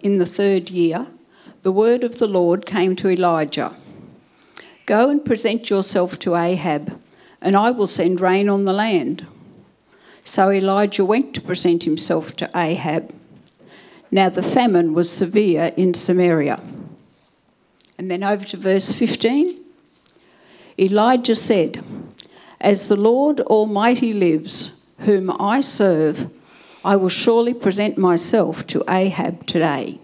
In the third year, the word of the Lord came to Elijah Go and present yourself to Ahab, and I will send rain on the land. So Elijah went to present himself to Ahab. Now the famine was severe in Samaria. And then over to verse 15. Elijah said, As the Lord Almighty lives, whom I serve, I will surely present myself to Ahab today.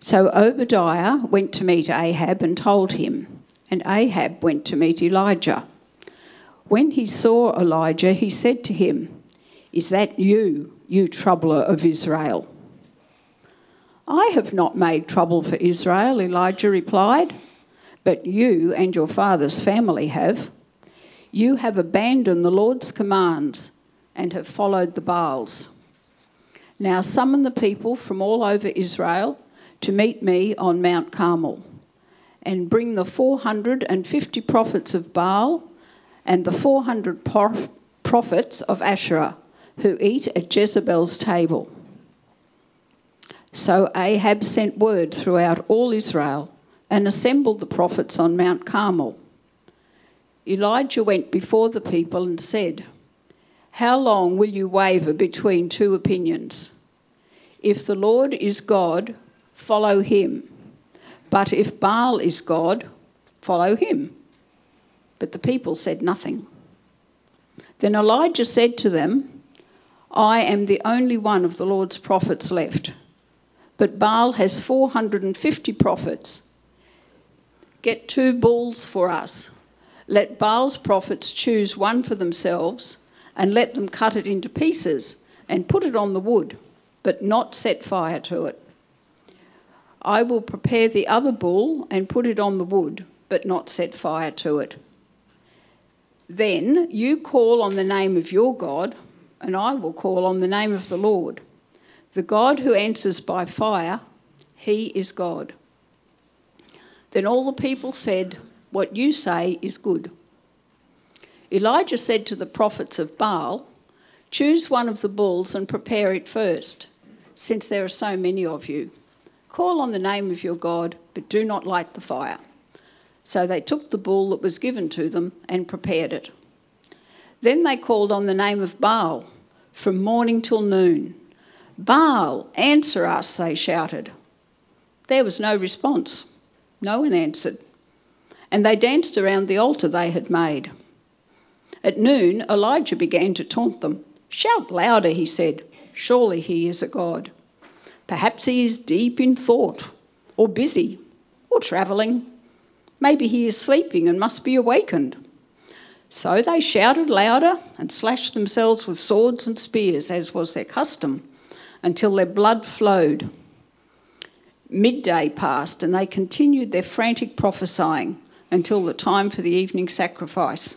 So Obadiah went to meet Ahab and told him, and Ahab went to meet Elijah. When he saw Elijah, he said to him, Is that you, you troubler of Israel? I have not made trouble for Israel, Elijah replied, but you and your father's family have. You have abandoned the Lord's commands and have followed the Baals. Now summon the people from all over Israel to meet me on Mount Carmel, and bring the 450 prophets of Baal and the 400 prophets of Asherah who eat at Jezebel's table. So Ahab sent word throughout all Israel and assembled the prophets on Mount Carmel. Elijah went before the people and said, how long will you waver between two opinions? If the Lord is God, follow him. But if Baal is God, follow him. But the people said nothing. Then Elijah said to them, I am the only one of the Lord's prophets left, but Baal has 450 prophets. Get two bulls for us. Let Baal's prophets choose one for themselves and let them cut it into pieces and put it on the wood, but not set fire to it. I will prepare the other bull and put it on the wood, but not set fire to it. Then you call on the name of your God, and I will call on the name of the Lord. The God who answers by fire, he is God. Then all the people said, What you say is good. Elijah said to the prophets of Baal, Choose one of the bulls and prepare it first, since there are so many of you. Call on the name of your God, but do not light the fire. So they took the bull that was given to them and prepared it. Then they called on the name of Baal from morning till noon. Baal, answer us, they shouted. There was no response. No one answered. And they danced around the altar they had made. At noon, Elijah began to taunt them. Shout louder, he said. Surely he is a god. Perhaps he is deep in thought, or busy, or travelling. Maybe he is sleeping and must be awakened. So they shouted louder and slashed themselves with swords and spears, as was their custom, until their blood flowed. Midday passed, and they continued their frantic prophesying until the time for the evening sacrifice.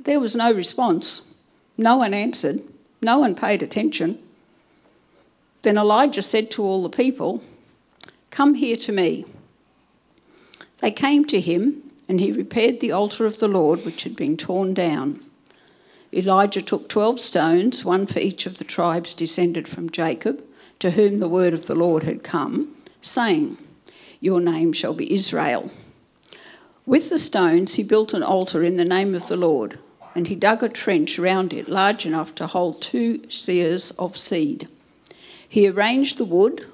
There was no response. No one answered. No one paid attention. Then Elijah said to all the people, Come here to me. They came to him, and he repaired the altar of the Lord, which had been torn down. Elijah took twelve stones, one for each of the tribes descended from Jacob, to whom the word of the Lord had come, saying, Your name shall be Israel. With the stones he built an altar in the name of the Lord and he dug a trench round it large enough to hold two seahs of seed. He arranged the wood,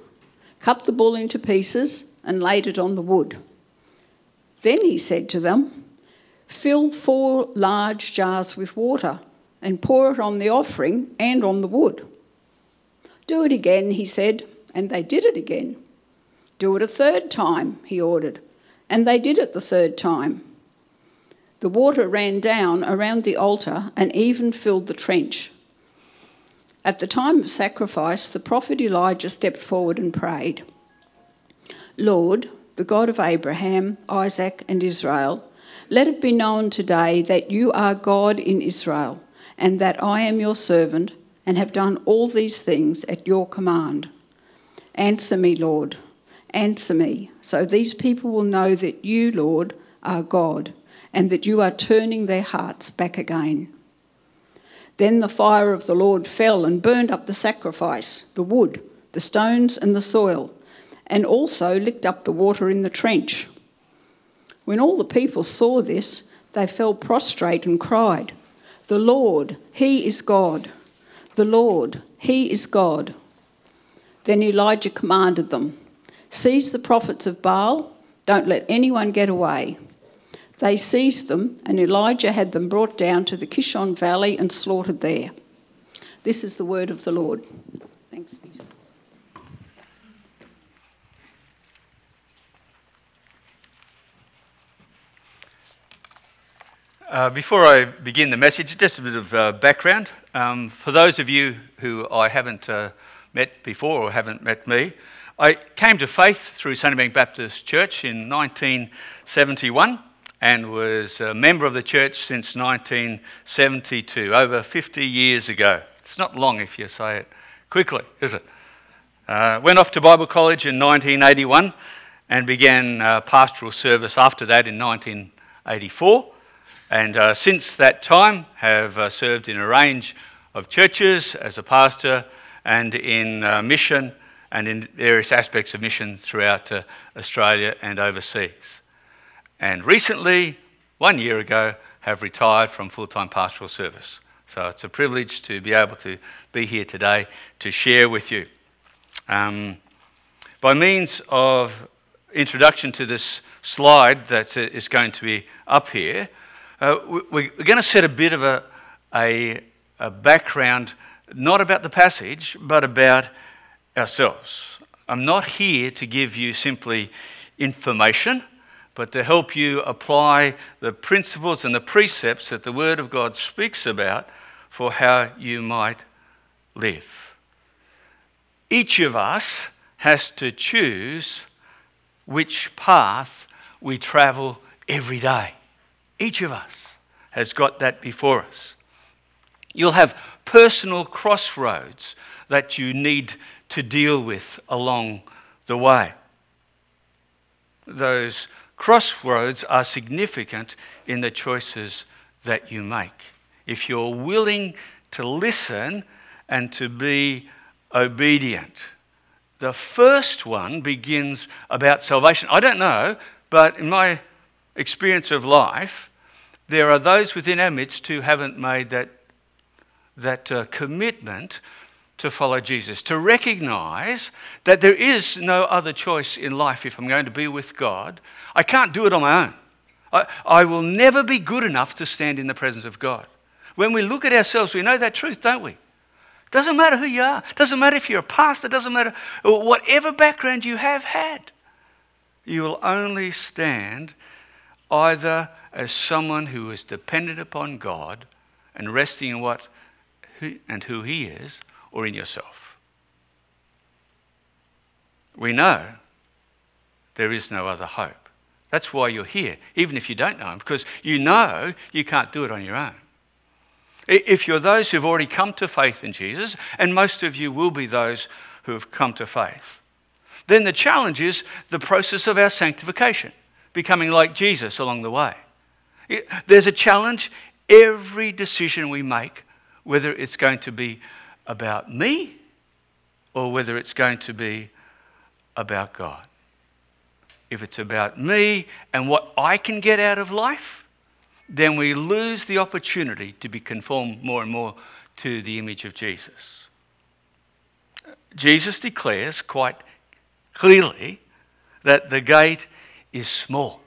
cut the bull into pieces, and laid it on the wood. Then he said to them, Fill four large jars with water and pour it on the offering and on the wood. Do it again, he said, and they did it again. Do it a third time, he ordered, and they did it the third time. The water ran down around the altar and even filled the trench. At the time of sacrifice, the prophet Elijah stepped forward and prayed Lord, the God of Abraham, Isaac, and Israel, let it be known today that you are God in Israel, and that I am your servant, and have done all these things at your command. Answer me, Lord, answer me, so these people will know that you, Lord, are God and that you are turning their hearts back again. Then the fire of the Lord fell and burned up the sacrifice, the wood, the stones and the soil, and also licked up the water in the trench. When all the people saw this, they fell prostrate and cried, The Lord, He is God. The Lord, He is God. Then Elijah commanded them, Seize the prophets of Baal, don't let anyone get away. They seized them, and Elijah had them brought down to the Kishon Valley and slaughtered there. This is the word of the Lord. Thanks. Uh, before I begin the message, just a bit of uh, background. Um, for those of you who I haven't uh, met before or haven't met me, I came to faith through Sunnybank Baptist Church in 1971 and was a member of the church since 1972, over 50 years ago. It's not long if you say it quickly, is it? Uh, went off to Bible college in 1981 and began uh, pastoral service after that in 1984. And uh, since that time, have uh, served in a range of churches as a pastor and in uh, mission and in various aspects of mission throughout uh, Australia and overseas and recently, one year ago, have retired from full time pastoral service. So it's a privilege to be able to be here today to share with you. Um, by means of introduction to this slide that is going to be up here, uh, we're going to set a bit of a, a, a background, not about the passage, but about ourselves. I'm not here to give you simply information but to help you apply the principles and the precepts that the Word of God speaks about for how you might live. Each of us has to choose which path we travel every day. Each of us has got that before us. You'll have personal crossroads that you need to deal with along the way. Those Crossroads are significant in the choices that you make. If you're willing to listen and to be obedient. The first one begins about salvation. I don't know, but in my experience of life, there are those within our midst who haven't made that, that uh, commitment to follow Jesus, to recognize that there is no other choice in life if I'm going to be with God. I can't do it on my own. I, I will never be good enough to stand in the presence of God. When we look at ourselves, we know that truth, don't we? Doesn't matter who you are. Doesn't matter if you're a pastor. Doesn't matter whatever background you have had. You will only stand either as someone who is dependent upon God and resting in what and who He is, or in yourself. We know there is no other hope. That's why you're here, even if you don't know Him, because you know you can't do it on your own. If you're those who've already come to faith in Jesus, and most of you will be those who have come to faith, then the challenge is the process of our sanctification, becoming like Jesus along the way. There's a challenge every decision we make, whether it's going to be about me or whether it's going to be about God. If it's about me and what I can get out of life, then we lose the opportunity to be conformed more and more to the image of Jesus. Jesus declares quite clearly that the gate is small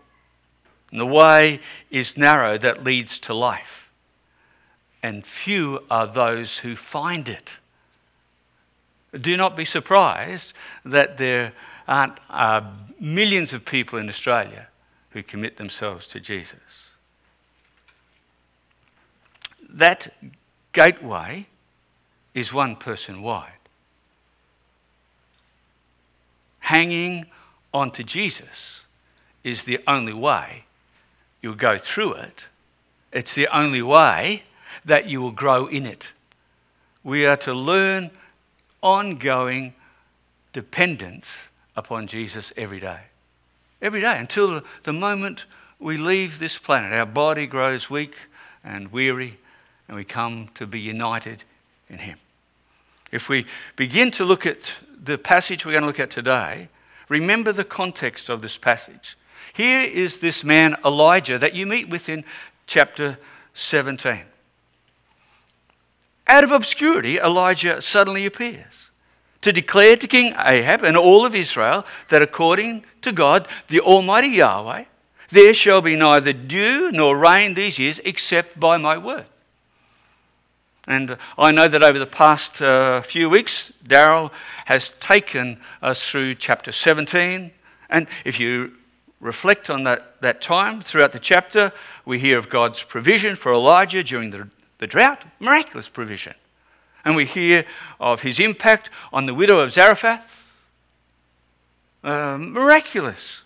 and the way is narrow that leads to life and few are those who find it. Do not be surprised that there aren't uh, millions of people in Australia who commit themselves to Jesus. That gateway is one person wide. Hanging onto Jesus is the only way you'll go through it. It's the only way that you will grow in it. We are to learn ongoing dependence upon Jesus every day. Every day until the moment we leave this planet. Our body grows weak and weary, and we come to be united in Him. If we begin to look at the passage we're going to look at today, remember the context of this passage. Here is this man, Elijah, that you meet with in chapter 17. Out of obscurity, Elijah suddenly appears to declare to King Ahab and all of Israel that according to God, the Almighty Yahweh, there shall be neither dew nor rain these years except by my word. And I know that over the past uh, few weeks, Daryl has taken us through chapter 17. And if you reflect on that, that time throughout the chapter, we hear of God's provision for Elijah during the, the drought, miraculous provision. And we hear of his impact on the widow of Zarephath, uh, miraculous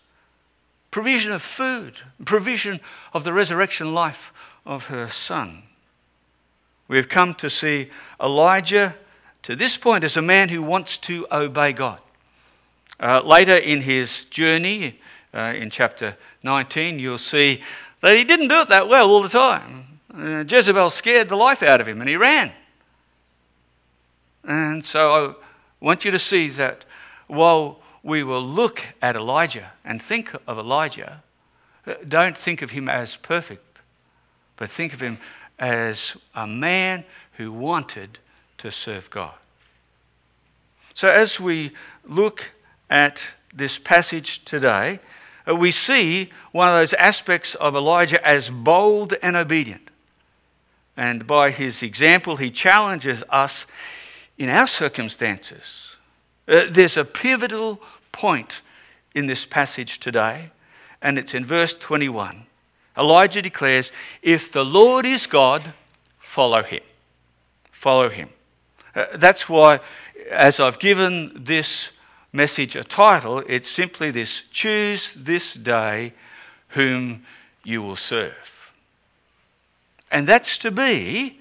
provision of food, provision of the resurrection life of her son. We have come to see Elijah to this point as a man who wants to obey God. Uh, later in his journey, uh, in chapter 19, you'll see that he didn't do it that well all the time. Jezebel scared the life out of him and he ran. And so I want you to see that while we will look at Elijah and think of Elijah, don't think of him as perfect, but think of him as a man who wanted to serve God. So, as we look at this passage today, we see one of those aspects of Elijah as bold and obedient. And by his example, he challenges us in our circumstances. Uh, there's a pivotal point in this passage today, and it's in verse 21. Elijah declares, If the Lord is God, follow him. Follow him. Uh, that's why, as I've given this message a title, it's simply this Choose this day whom you will serve. And that's to be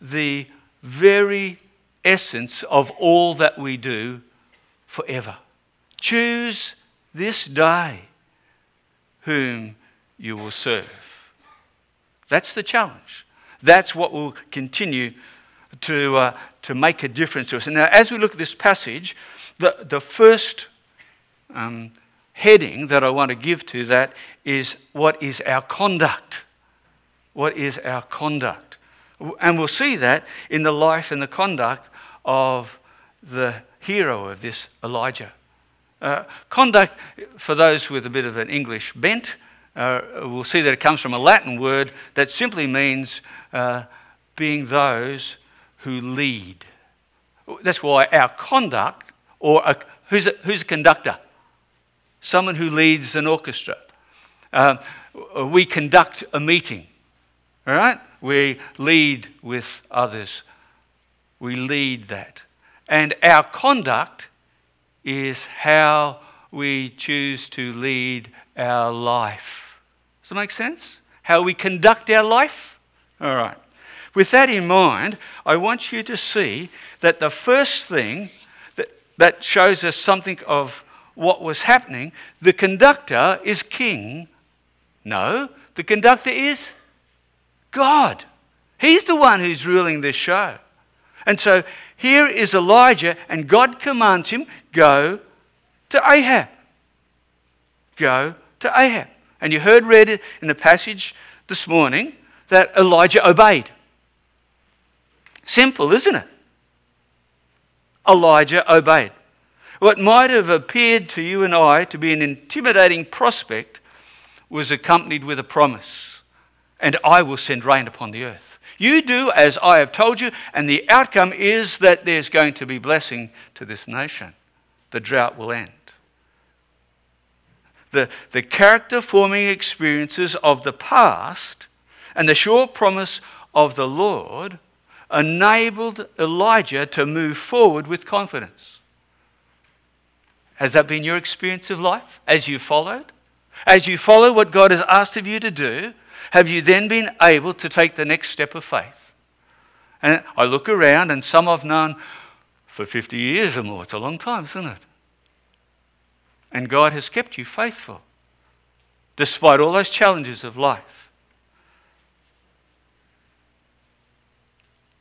the very essence of all that we do forever. Choose this day whom you will serve. That's the challenge. That's what will continue to, uh, to make a difference to us. And now, as we look at this passage, the, the first um, heading that I want to give to that is what is our conduct? What is our conduct? And we'll see that in the life and the conduct of the hero of this, Elijah. Uh, conduct, for those with a bit of an English bent, uh, we'll see that it comes from a Latin word that simply means uh, being those who lead. That's why our conduct, or a, who's, a, who's a conductor? Someone who leads an orchestra. Um, we conduct a meeting, all right? We lead with others. We lead that. And our conduct is how we choose to lead our life. Does that make sense? How we conduct our life? All right. With that in mind, I want you to see that the first thing that, that shows us something of what was happening, the conductor is king. No, the conductor is God. He's the one who's ruling this show. And so here is Elijah, and God commands him, go to Ahab. Go to Ahab. And you heard read in the passage this morning that Elijah obeyed. Simple, isn't it? Elijah obeyed. What might have appeared to you and I to be an intimidating prospect was accompanied with a promise and I will send rain upon the earth. You do as I have told you, and the outcome is that there's going to be blessing to this nation. The drought will end the, the character forming experiences of the past and the sure promise of the Lord enabled Elijah to move forward with confidence. Has that been your experience of life as you followed? As you follow what God has asked of you to do, have you then been able to take the next step of faith? And I look around, and some I've known for 50 years or more. It's a long time, isn't it? And God has kept you faithful despite all those challenges of life.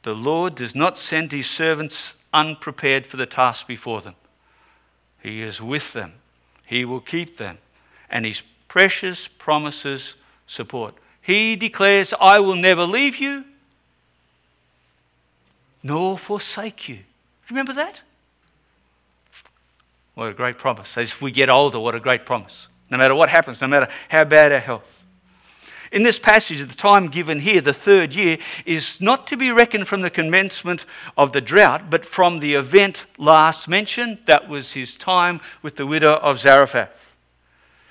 The Lord does not send his servants unprepared for the task before them. He is with them. He will keep them. And his precious promises support. He declares, I will never leave you nor forsake you. Remember that? What a great promise. As we get older, what a great promise. No matter what happens, no matter how bad our health. In this passage, the time given here, the third year, is not to be reckoned from the commencement of the drought, but from the event last mentioned. That was his time with the widow of Zarephath.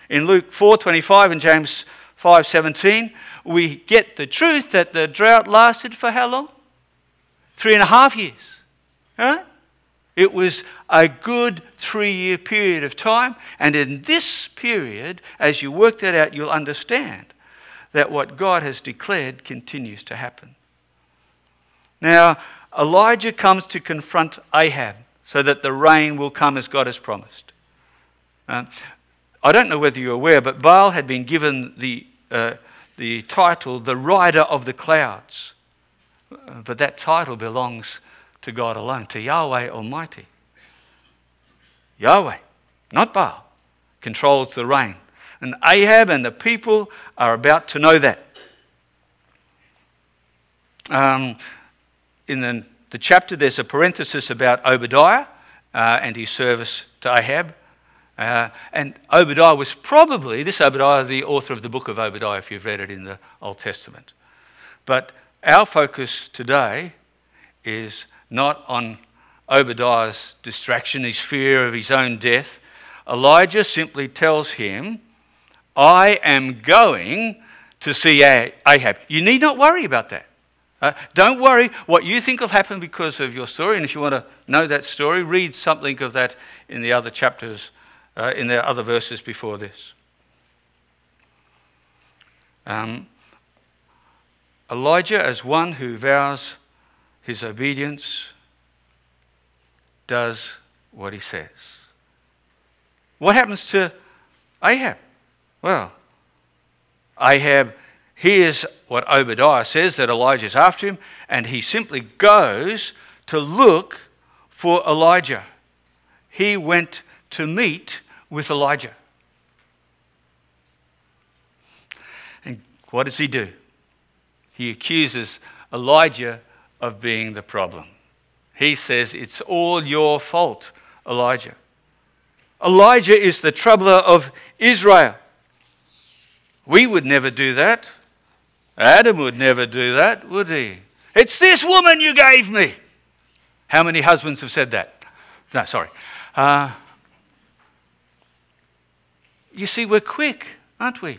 In Luke 4:25 and James 5:17, we get the truth that the drought lasted for how long? Three and a half years. Right? It was a good three year period of time. And in this period, as you work that out, you'll understand that what God has declared continues to happen. Now, Elijah comes to confront Ahab so that the rain will come as God has promised. Uh, I don't know whether you're aware, but Baal had been given the, uh, the title, the rider of the clouds. Uh, but that title belongs to God alone, to Yahweh Almighty. Yahweh, not Baal, controls the rain. And Ahab and the people are about to know that. Um, in the, the, chapter, there's a parenthesis about Obadiah uh, and his service to Ahab. Uh, and Obadiah was probably, this Obadiah, the author of the book of Obadiah, if you've read it in the Old Testament. But our focus today is not on Obadiah's distraction, his fear of his own death. Elijah simply tells him, I am going to see Ahab. You need not worry about that. Uh, don't worry what you think will happen because of your story. And if you want to know that story, read something of that in the other chapters, uh, in the other verses before this. Um, Elijah, as one who vows his obedience, does what he says. What happens to Ahab? Well, Ahab hears what Obadiah says that Elijah is after him, and he simply goes to look for Elijah. He went to meet with Elijah. And what does he do? He accuses Elijah of being the problem. He says, It's all your fault, Elijah. Elijah is the troubler of Israel. We would never do that. Adam would never do that, would he? It's this woman you gave me. How many husbands have said that? No, sorry. Uh, you see, we're quick, aren't we?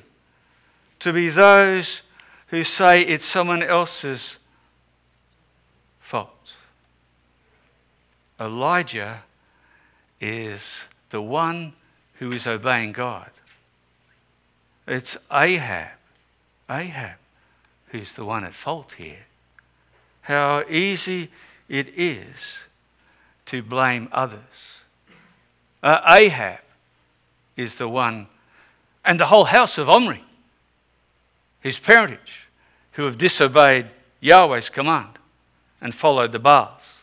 To be those who say it's someone else's fault. Elijah is the one who is obeying God. It's Ahab, Ahab, who's the one at fault here. How easy it is to blame others. Uh, Ahab is the one, and the whole house of Omri, his parentage, who have disobeyed Yahweh's command and followed the Baals.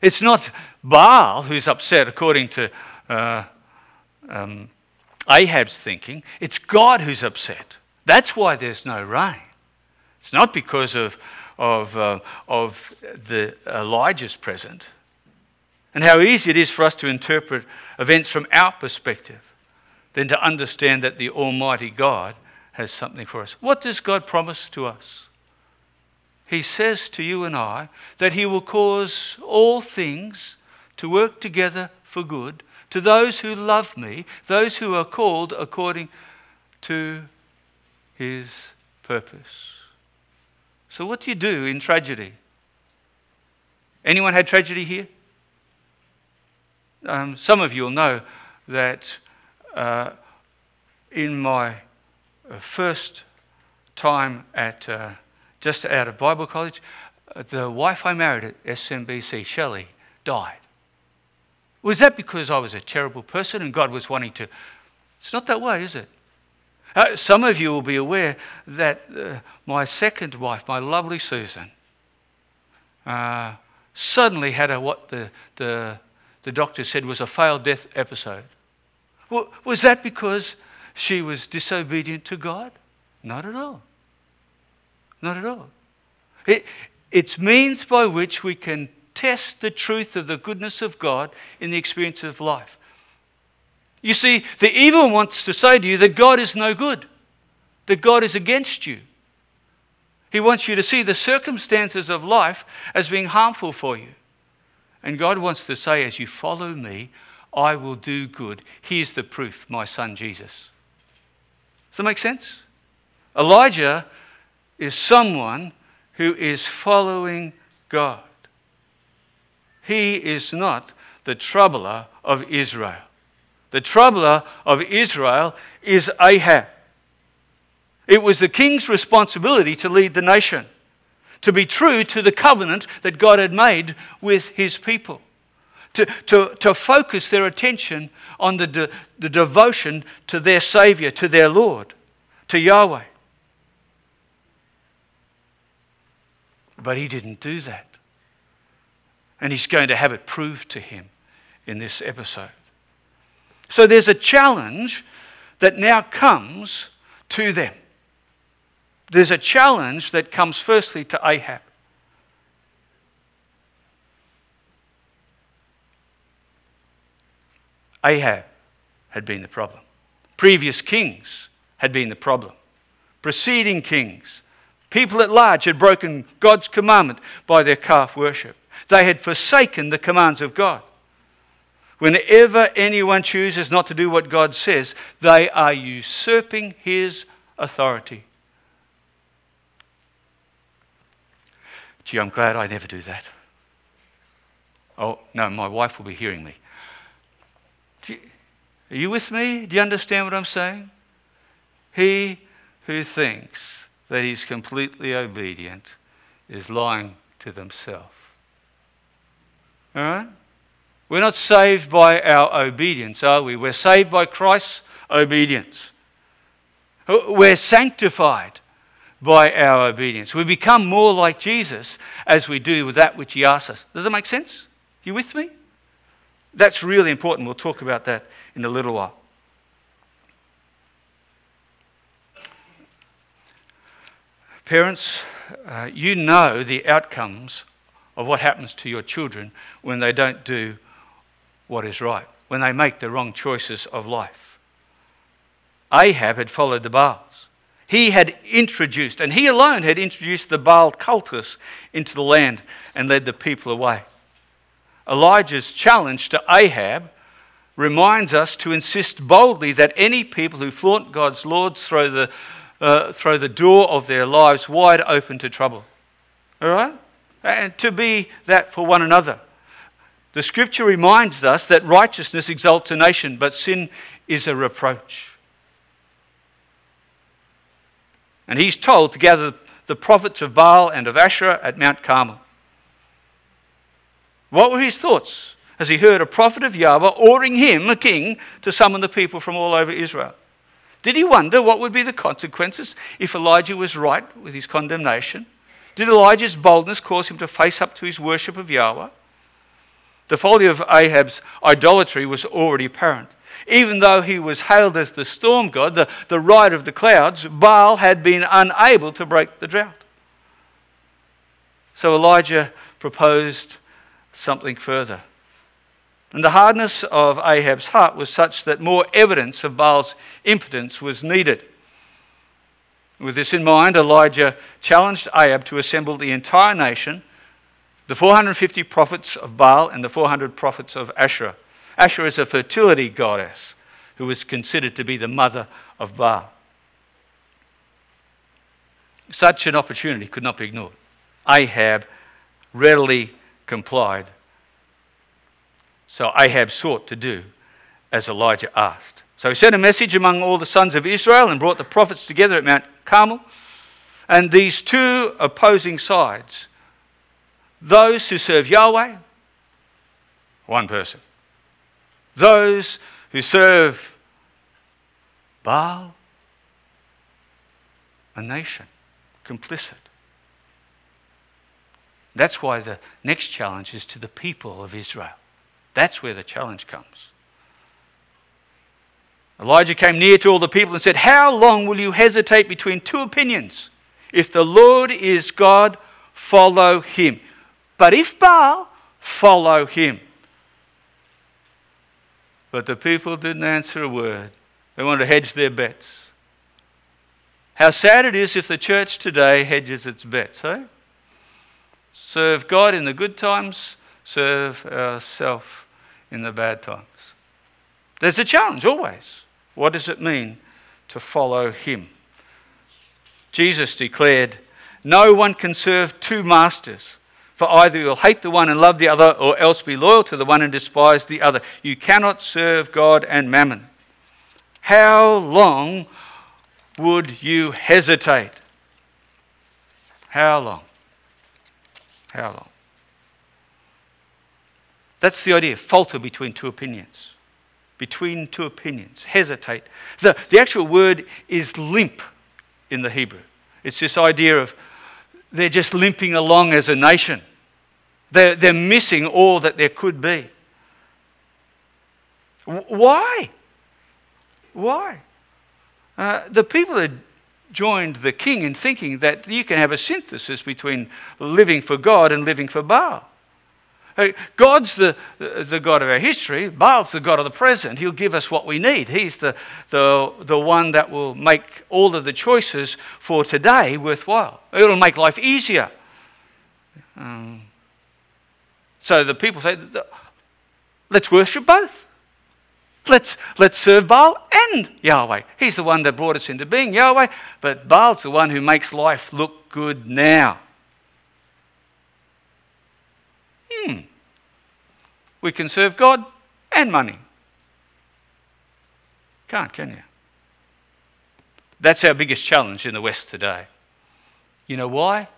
It's not Baal who's upset, according to uh, um, Ahab's thinking. It's God who's upset. That's why there's no rain. It's not because of, of, uh, of the Elijah's present. And how easy it is for us to interpret events from our perspective than to understand that the Almighty God has something for us. What does God promise to us? He says to you and I that He will cause all things to work together for good to those who love me, those who are called according to his purpose. So, what do you do in tragedy? Anyone had tragedy here? Um, some of you will know that uh, in my uh, first time at uh, just out of Bible college, uh, the wife I married at SMBC, Shelley, died. Was that because I was a terrible person and God was wanting to? It's not that way, is it? Uh, some of you will be aware that uh, my second wife, my lovely Susan, uh, suddenly had a what the, the the doctor said was a failed death episode. Well, was that because she was disobedient to God? Not at all. Not at all. It, it's means by which we can test the truth of the goodness of God in the experience of life. You see, the evil wants to say to you that God is no good, that God is against you. He wants you to see the circumstances of life as being harmful for you. And God wants to say, as you follow me, I will do good. Here's the proof, my son Jesus. Does that make sense? Elijah is someone who is following God. He is not the troubler of Israel. The troubler of Israel is Ahab. It was the king's responsibility to lead the nation, to be true to the covenant that God had made with his people, to, to, to focus their attention on the, de, the devotion to their Savior, to their Lord, to Yahweh. But he didn't do that. And he's going to have it proved to him in this episode. So there's a challenge that now comes to them. There's a challenge that comes firstly to Ahab. Ahab had been the problem. Previous kings had been the problem. Preceding kings, people at large had broken God's commandment by their calf worship. They had forsaken the commands of God. Whenever anyone chooses not to do what God says, they are usurping his authority. Gee, I'm glad I never do that. Oh, no, my wife will be hearing me. You, are you with me? Do you understand what I'm saying? He who thinks that he's completely obedient is lying to themselves. All right? We're not saved by our obedience, are we? We're saved by Christ's obedience. We're sanctified by our obedience. We become more like Jesus as we do with that which He asks us. Does that make sense? You with me? That's really important. We'll talk about that in a little while. Parents, uh, you know the outcomes of what happens to your children when they don't do what is right, when they make the wrong choices of life. Ahab had followed the Baals. He had introduced, and he alone had introduced the Baal cultus into the land and led the people away. Elijah's challenge to Ahab reminds us to insist boldly that any people who flaunt God's laws throw the, uh, throw the door of their lives wide open to trouble. All right? And to be that for one another. The scripture reminds us that righteousness exalts a nation, but sin is a reproach. And he's told to gather the prophets of Baal and of Asherah at Mount Carmel. What were his thoughts as he heard a prophet of Yahweh ordering him, the king, to summon the people from all over Israel? Did he wonder what would be the consequences if Elijah was right with his condemnation? Did Elijah's boldness cause him to face up to his worship of Yahweh? The folly of Ahab's idolatry was already apparent. Even though he was hailed as the storm god, the, the rider of the clouds, Baal had been unable to break the drought. So Elijah proposed something further. And the hardness of Ahab's heart was such that more evidence of Baal's impotence was needed. With this in mind, Elijah challenged Ahab to assemble the entire nation, the 450 prophets of Baal and the 400 prophets of Asherah. Asherah is a fertility goddess who was considered to be the mother of Baal. Such an opportunity could not be ignored. Ahab readily complied. So Ahab sought to do as Elijah asked. So he sent a message among all the sons of Israel and brought the prophets together at Mount Carmel. And these two opposing sides, those who serve Yahweh, one person. Those who serve Baal, a nation, complicit. That's why the next challenge is to the people of Israel. That's where the challenge comes. Elijah came near to all the people and said, How long will you hesitate between two opinions? If the Lord is God, follow him. But if Baal, follow him. But the people didn't answer a word. They wanted to hedge their bets. How sad it is if the church today hedges its bets, eh? Serve God in the good times, serve ourselves in the bad times. There's a challenge always. What does it mean to follow Him? Jesus declared, No one can serve two masters. For either you'll hate the one and love the other, or else be loyal to the one and despise the other. You cannot serve God and mammon. How long would you hesitate? How long? How long? That's the idea falter between two opinions. Between two opinions. Hesitate. The, the actual word is limp in the Hebrew. It's this idea of they're just limping along as a nation. They're, they're missing all that there could be. Why? Why? Uh, the people had joined the king in thinking that you can have a synthesis between living for God and living for Baal. God's the, the God of our history. Baal's the God of the present. He'll give us what we need. He's the, the, the one that will make all of the choices for today worthwhile. It'll make life easier. Um, so the people say, let's worship both. Let's, let's serve Baal and Yahweh. He's the one that brought us into being, Yahweh, but Baal's the one who makes life look good now. Hmm. We can serve God and money. Can't, can you? That's our biggest challenge in the West today. You know why?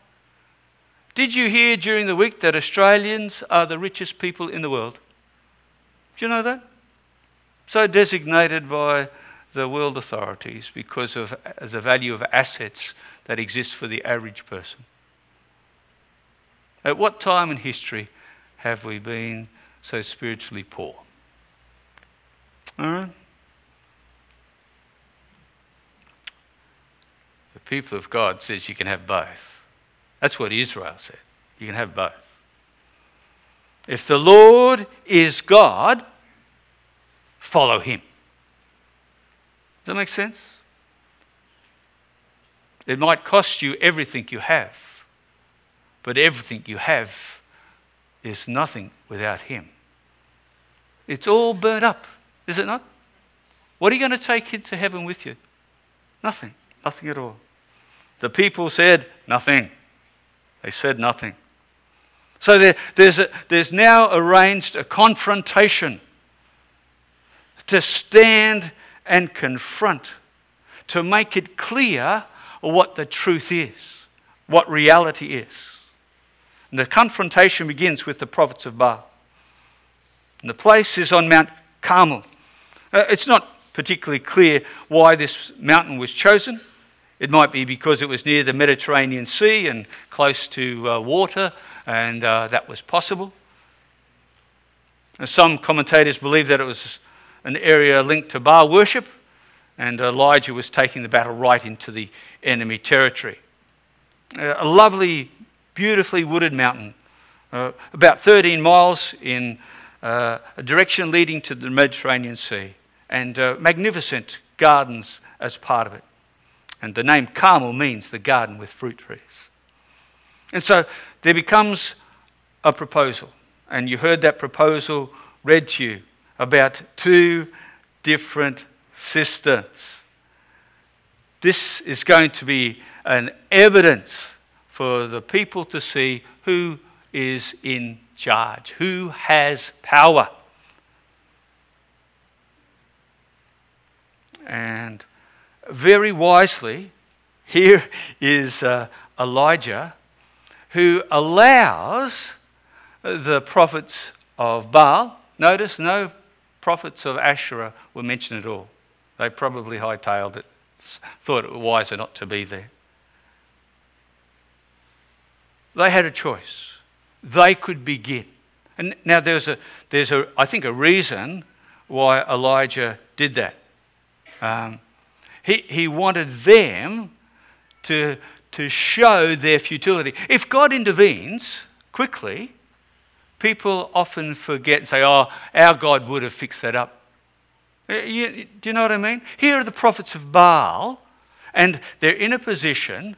Did you hear during the week that Australians are the richest people in the world? Do you know that? So designated by the world authorities because of the value of assets that exist for the average person. At what time in history have we been so spiritually poor? All right? The people of God says you can have both. That's what Israel said. You can have both. If the Lord is God, follow him. Does that make sense? It might cost you everything you have, but everything you have is nothing without him. It's all burnt up, is it not? What are you going to take into heaven with you? Nothing. Nothing at all. The people said nothing. They said nothing. So there, there's, a, there's now arranged a confrontation to stand and confront, to make it clear what the truth is, what reality is. And the confrontation begins with the prophets of Baal. And the place is on Mount Carmel. Uh, it's not particularly clear why this mountain was chosen. It might be because it was near the Mediterranean Sea and close to uh, water, and uh, that was possible. And some commentators believe that it was an area linked to Baal worship, and Elijah was taking the battle right into the enemy territory. A lovely, beautifully wooded mountain, uh, about 13 miles in uh, a direction leading to the Mediterranean Sea, and uh, magnificent gardens as part of it. And the name Carmel means the garden with fruit trees. And so there becomes a proposal, and you heard that proposal read to you about two different systems. This is going to be an evidence for the people to see who is in charge, who has power. And very wisely, here is uh, Elijah who allows the prophets of Baal. Notice no prophets of Asherah were mentioned at all. They probably hightailed it, thought it wiser not to be there. They had a choice. They could begin. And now there's a, there's a, I think, a reason why Elijah did that. Um, he, he wanted them to, to show their futility. If God intervenes quickly, people often forget and say, oh, our God would have fixed that up. Uh, you, do you know what I mean? Here are the prophets of Baal, and they're in a position,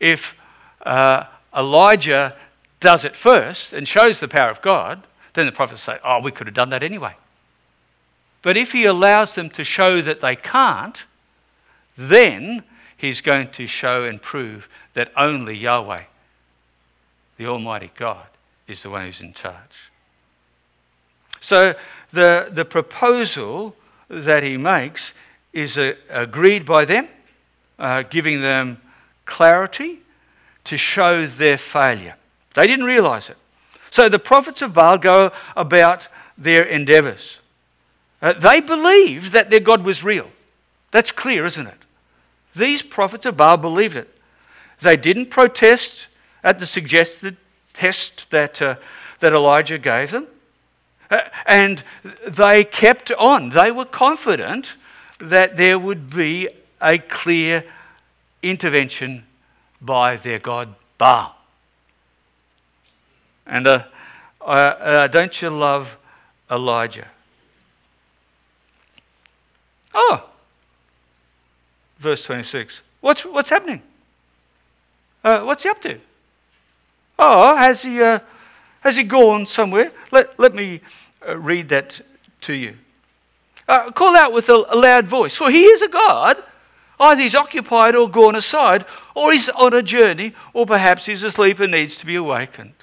if uh, Elijah does it first and shows the power of God, then the prophets say, oh, we could have done that anyway. But if he allows them to show that they can't, then he's going to show and prove that only Yahweh, the Almighty God, is the one who's in charge. So the, the proposal that he makes is uh, agreed by them, uh, giving them clarity to show their failure. They didn't realize it. So the prophets of Baal go about their endeavors. Uh, they believed that their God was real. That's clear, isn't it? These prophets of Baal believed it. They didn't protest at the suggested test that, uh, that Elijah gave them. Uh, and they kept on. They were confident that there would be a clear intervention by their God Baal. And uh, uh, don't you love Elijah? Oh, verse 26. What's, what's happening? Uh, what's he up to? Oh, has he, uh, has he gone somewhere? Let, let me uh, read that to you. Uh, call out with a, a loud voice, for he is a God. Either he's occupied or gone aside, or he's on a journey, or perhaps he's asleep and needs to be awakened.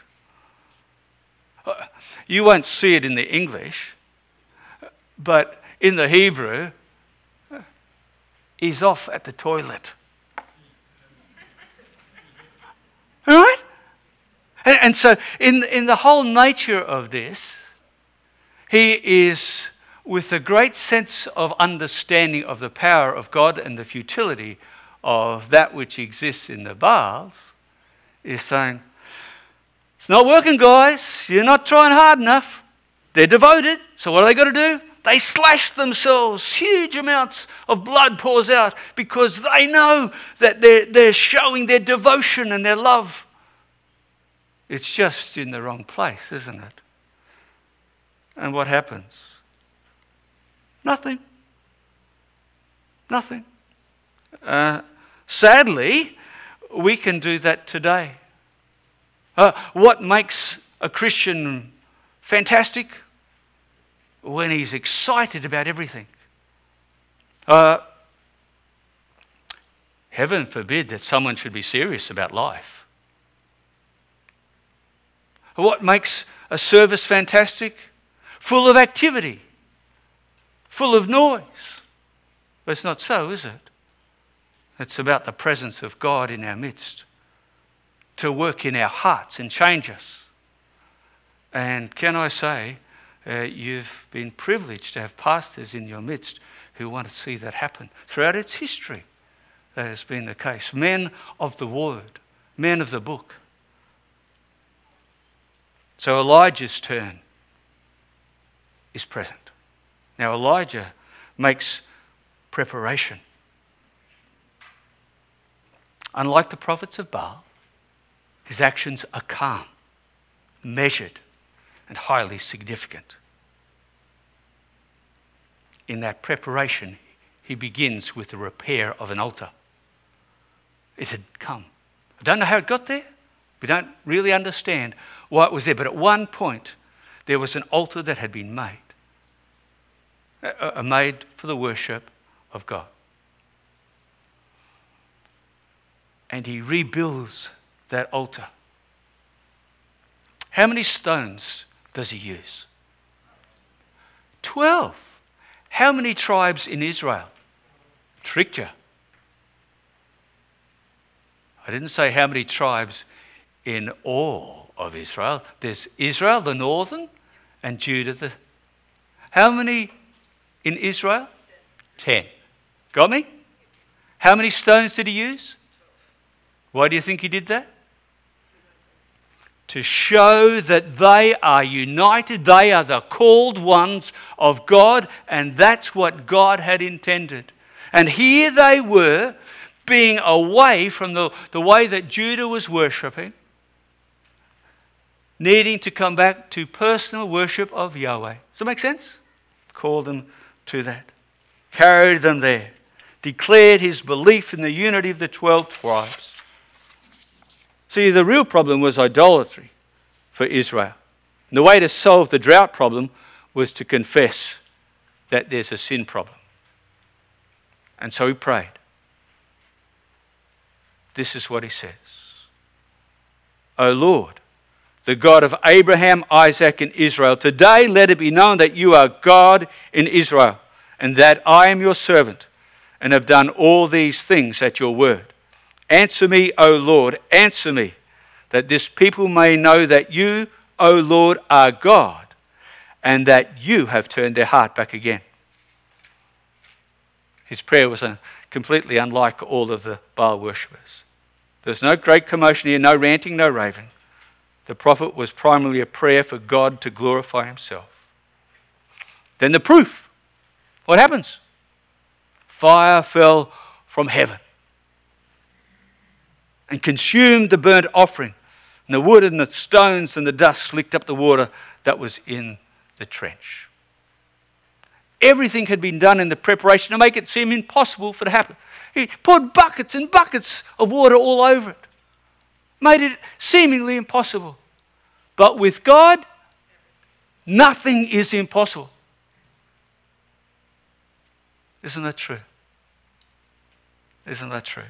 Uh, you won't see it in the English, but in the Hebrew, he's off at the toilet. Right? And, and, so, in, in the whole nature of this, he is with a great sense of understanding of the power of God and the futility of that which exists in the Baals, is saying, It's not working, guys. You're not trying hard enough. They're devoted. So, what are they got to do? They slash themselves. Huge amounts of blood pours out because they know that they're, they're showing their devotion and their love. It's just in the wrong place, isn't it? And what happens? Nothing. Nothing. Uh, sadly, we can do that today. Uh, what makes a Christian fantastic? When he's excited about everything. Uh, heaven forbid that someone should be serious about life. What makes a service fantastic? Full of activity, full of noise. But it's not so, is it? It's about the presence of God in our midst to work in our hearts and change us. And can I say, uh, you've been privileged to have pastors in your midst who want to see that happen. Throughout its history, that has been the case. Men of the word, men of the book. So Elijah's turn is present. Now, Elijah makes preparation. Unlike the prophets of Baal, his actions are calm, measured, and highly significant. In that preparation, he begins with the repair of an altar. It had come. I don't know how it got there. We don't really understand why it was there. But at one point, there was an altar that had been made, uh, made for the worship of God. And he rebuilds that altar. How many stones does he use? Twelve. How many tribes in Israel? Tricked you. I didn't say how many tribes in all of Israel. There's Israel, the northern, and Judah, the. How many in Israel? Ten. Got me? How many stones did he use? Why do you think he did that? To show that they are united, they are the called ones of God, and that's what God had intended. And here they were, being away from the, the way that Judah was worshipping, needing to come back to personal worship of Yahweh. Does that make sense? Called them to that, carried them there, declared his belief in the unity of the 12 tribes. See, the real problem was idolatry for Israel. And the way to solve the drought problem was to confess that there's a sin problem. And so he prayed. This is what he says O Lord, the God of Abraham, Isaac, and Israel, today let it be known that you are God in Israel, and that I am your servant, and have done all these things at your word. Answer me, O Lord, answer me, that this people may know that you, O Lord, are God, and that you have turned their heart back again. His prayer was completely unlike all of the Baal worshippers. There's no great commotion here, no ranting, no raving. The prophet was primarily a prayer for God to glorify himself. Then the proof. What happens? Fire fell from heaven and consumed the burnt offering. And the wood and the stones and the dust licked up the water that was in the trench. Everything had been done in the preparation to make it seem impossible for it to happen. He poured buckets and buckets of water all over it, made it seemingly impossible. But with God, nothing is impossible. Isn't that true? Isn't that true?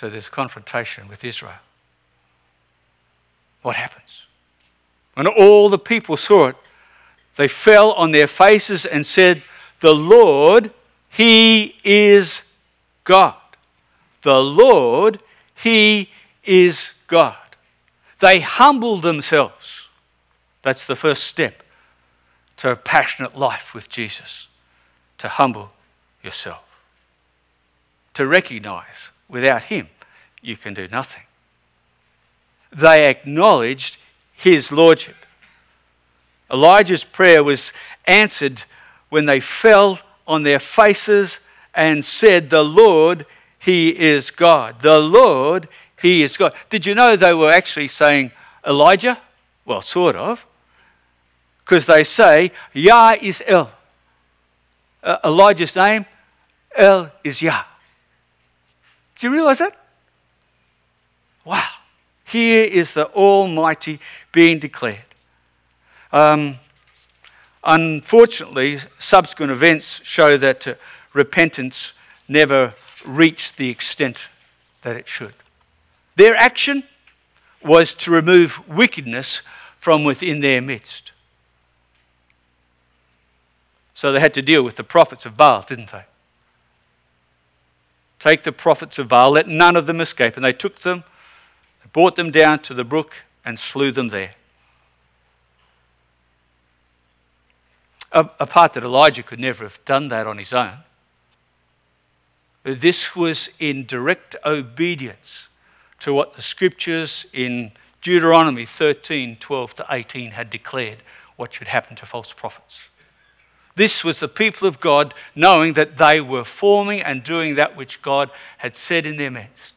So there's confrontation with Israel. What happens? When all the people saw it, they fell on their faces and said, The Lord, He is God. The Lord, He is God. They humbled themselves. That's the first step to a passionate life with Jesus, to humble yourself, to recognize Without him, you can do nothing. They acknowledged his lordship. Elijah's prayer was answered when they fell on their faces and said, The Lord, He is God. The Lord, He is God. Did you know they were actually saying Elijah? Well, sort of. Because they say, Yah is El. Uh, Elijah's name, El is Yah. Do you realize that? Wow. Here is the Almighty being declared. Um, unfortunately, subsequent events show that uh, repentance never reached the extent that it should. Their action was to remove wickedness from within their midst. So they had to deal with the prophets of Baal, didn't they? Take the prophets of Baal, let none of them escape. And they took them, brought them down to the brook, and slew them there. A, part that Elijah could never have done that on his own. This was in direct obedience to what the scriptures in Deuteronomy 13 12 to 18 had declared what should happen to false prophets. This was the people of God knowing that they were forming and doing that which God had said in their midst.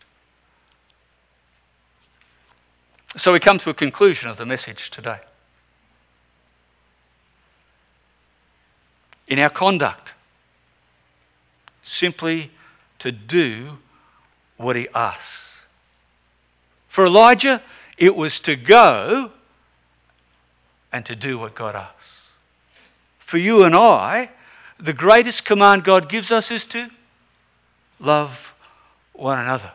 So we come to a conclusion of the message today. In our conduct, simply to do what he asks. For Elijah, it was to go and to do what God asks for you and I, the greatest command God gives us is to love one another.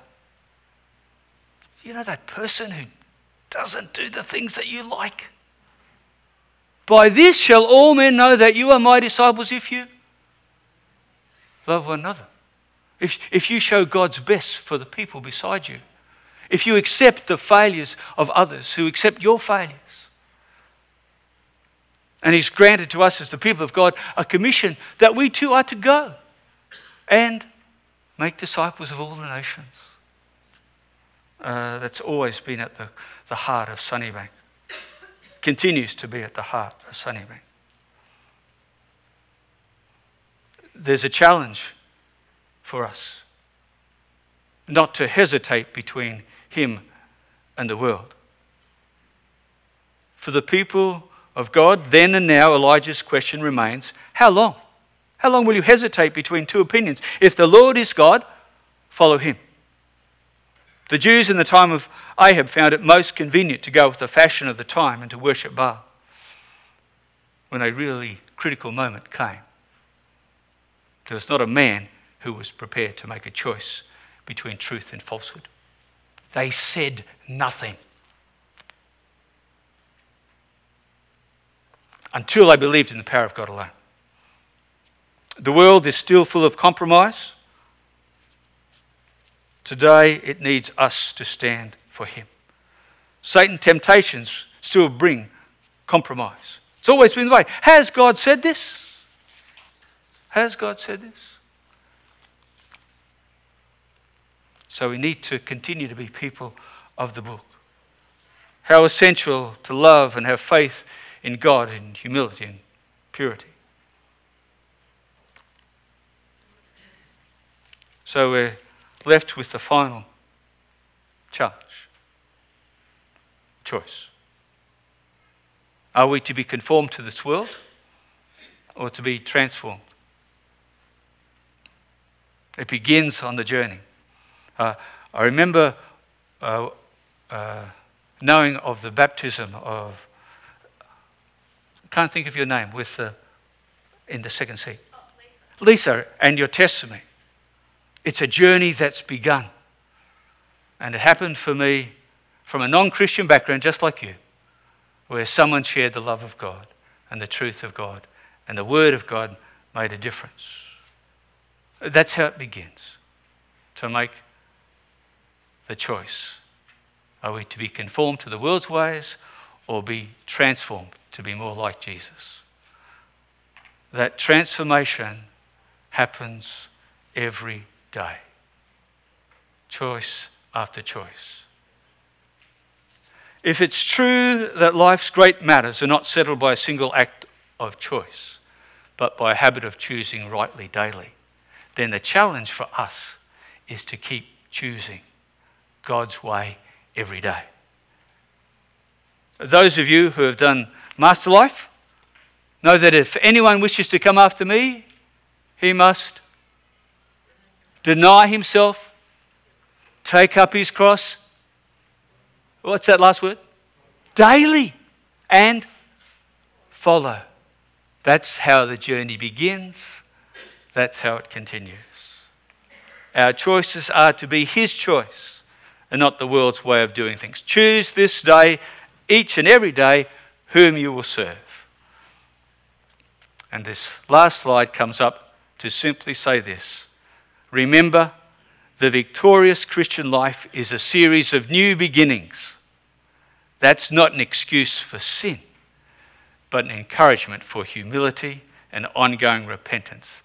You know that person who doesn't do the things that you like? By this shall all men know that you are my disciples if you love one another. If, if you show God's best for the people beside you. If you accept the failures of others who accept your failures. And He's granted to us as the people of God a commission that we too are to go and make disciples of all the nations. Uh, that's always been at the, the heart of Sunnybank. Continues to be at the heart of Sunnybank. There's a challenge for us not to hesitate between Him and the world. For the people of God, then and now, Elijah's question remains how long? How long will you hesitate between two opinions? If the Lord is God, follow Him. The Jews in the time of Ahab found it most convenient to go with the fashion of the time and to worship Baal when a really critical moment came. There was not a man who was prepared to make a choice between truth and falsehood. They said nothing. Until they believed in the power of God alone. The world is still full of compromise. Today, it needs us to stand for Him. Satan temptations still bring compromise. It's always been the way. Has God said this? Has God said this? So we need to continue to be people of the book. How essential to love and have faith in God in humility and purity. So we're left with the final challenge choice. Are we to be conformed to this world or to be transformed? It begins on the journey. Uh, I remember uh, uh, knowing of the baptism of, can't think of your name, with the, in the second seat. Oh, Lisa. Lisa, and your testimony. It's a journey that's begun. And it happened for me from a non Christian background, just like you, where someone shared the love of God and the truth of God, and the Word of God made a difference. That's how it begins to make the choice. Are we to be conformed to the world's ways or be transformed to be more like Jesus? That transformation happens every day. Choice after choice. If it's true that life's great matters are not settled by a single act of choice, but by a habit of choosing rightly daily, then the challenge for us is to keep choosing God's way every day. Those of you who have done Master Life know that if anyone wishes to come after me, he must deny himself, take up his cross. What's that last word? Daily and follow. That's how the journey begins. That's how it continues. Our choices are to be His choice and not the world's way of doing things. Choose this day, each and every day, whom you will serve. And this last slide comes up to simply say this Remember, the victorious Christian life is a series of new beginnings. That's not an excuse for sin, but an encouragement for humility and ongoing repentance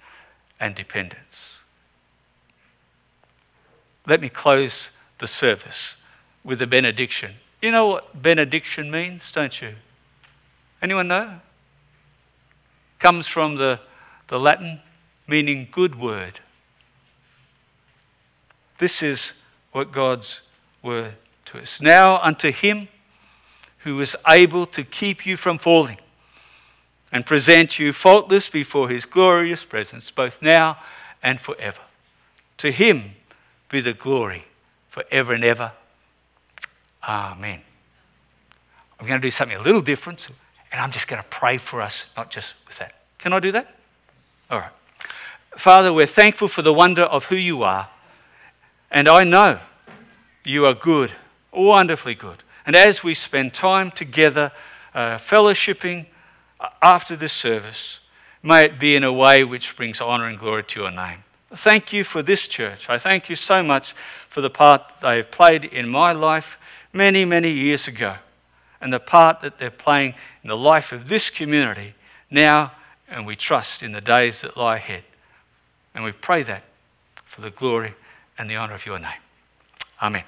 and dependence. Let me close the service with a benediction. You know what benediction means, don't you? Anyone know? Comes from the, the Latin meaning good word. This is what God's word to us. Now unto him who is able to keep you from falling and present you faultless before his glorious presence, both now and forever. To him be the glory forever and ever. Amen. I'm going to do something a little different, and I'm just going to pray for us, not just with that. Can I do that? All right. Father, we're thankful for the wonder of who you are. And I know you are good, wonderfully good. And as we spend time together, uh, fellowshipping uh, after this service, may it be in a way which brings honour and glory to your name. Thank you for this church. I thank you so much for the part they have played in my life many, many years ago, and the part that they're playing in the life of this community now, and we trust in the days that lie ahead. And we pray that for the glory and the honour of your name. Amen.